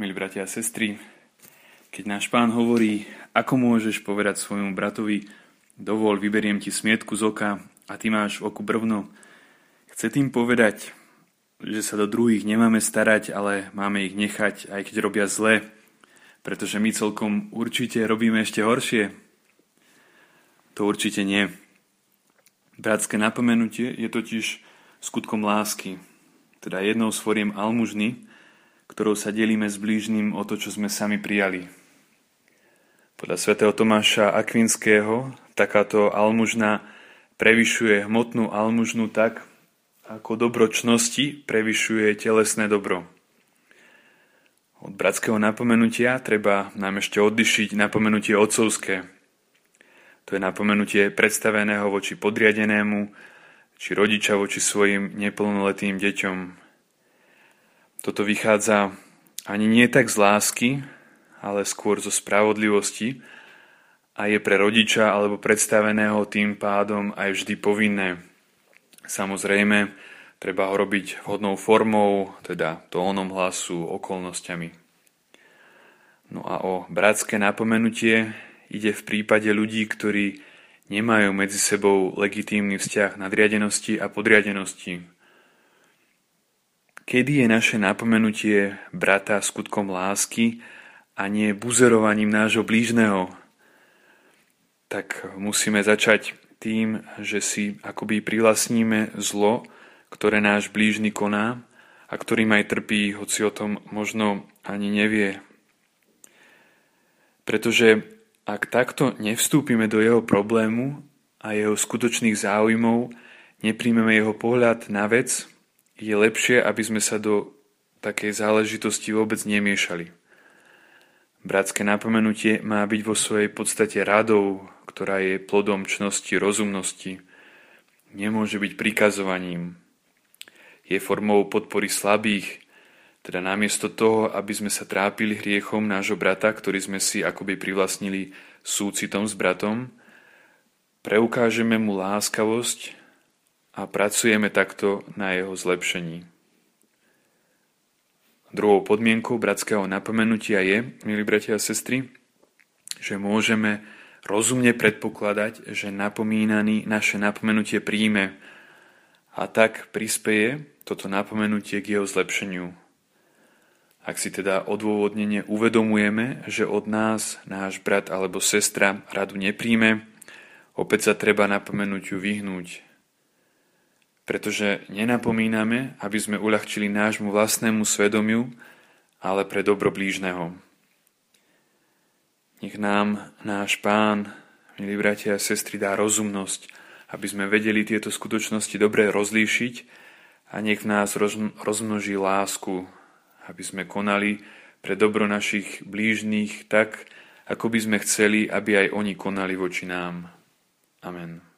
Milí bratia a sestry, keď náš pán hovorí, ako môžeš povedať svojmu bratovi, dovol, vyberiem ti smietku z oka a ty máš v oku brvno, chce tým povedať, že sa do druhých nemáme starať, ale máme ich nechať, aj keď robia zle, pretože my celkom určite robíme ešte horšie. To určite nie. Bratské napomenutie je totiž skutkom lásky, teda jednou z foriem almužny, ktorou sa delíme s blížnym o to, čo sme sami prijali. Podľa svätého Tomáša Akvinského takáto almužna prevyšuje hmotnú almužnu tak, ako dobročnosti prevyšuje telesné dobro. Od bratského napomenutia treba nám ešte oddyšiť napomenutie otcovské. To je napomenutie predstaveného voči podriadenému, či rodiča voči svojim neplnoletým deťom, toto vychádza ani nie tak z lásky, ale skôr zo spravodlivosti a je pre rodiča alebo predstaveného tým pádom aj vždy povinné. Samozrejme, treba ho robiť vhodnou formou, teda tónom hlasu, okolnostiami. No a o bratské napomenutie ide v prípade ľudí, ktorí nemajú medzi sebou legitímny vzťah nadriadenosti a podriadenosti, Kedy je naše napomenutie brata skutkom lásky a nie buzerovaním nášho blížneho? Tak musíme začať tým, že si akoby prilasníme zlo, ktoré náš blížny koná a ktorým aj trpí, hoci o tom možno ani nevie. Pretože ak takto nevstúpime do jeho problému a jeho skutočných záujmov, nepríjmeme jeho pohľad na vec, je lepšie, aby sme sa do takej záležitosti vôbec nemiešali. Bratské napomenutie má byť vo svojej podstate radou, ktorá je plodom čnosti, rozumnosti. Nemôže byť prikazovaním. Je formou podpory slabých, teda namiesto toho, aby sme sa trápili hriechom nášho brata, ktorý sme si akoby privlastnili súcitom s bratom, preukážeme mu láskavosť a pracujeme takto na jeho zlepšení. Druhou podmienkou bratského napomenutia je, milí bratia a sestry, že môžeme rozumne predpokladať, že napomínaný naše napomenutie príjme a tak prispeje toto napomenutie k jeho zlepšeniu. Ak si teda odôvodnenie uvedomujeme, že od nás náš brat alebo sestra radu nepríjme, opäť sa treba napomenutiu vyhnúť pretože nenapomíname, aby sme uľahčili nášmu vlastnému svedomiu, ale pre dobro blížneho. Nech nám náš Pán, milí bratia a sestry, dá rozumnosť, aby sme vedeli tieto skutočnosti dobre rozlíšiť a nech nás rozmnoží lásku, aby sme konali pre dobro našich blížnych tak, ako by sme chceli, aby aj oni konali voči nám. Amen.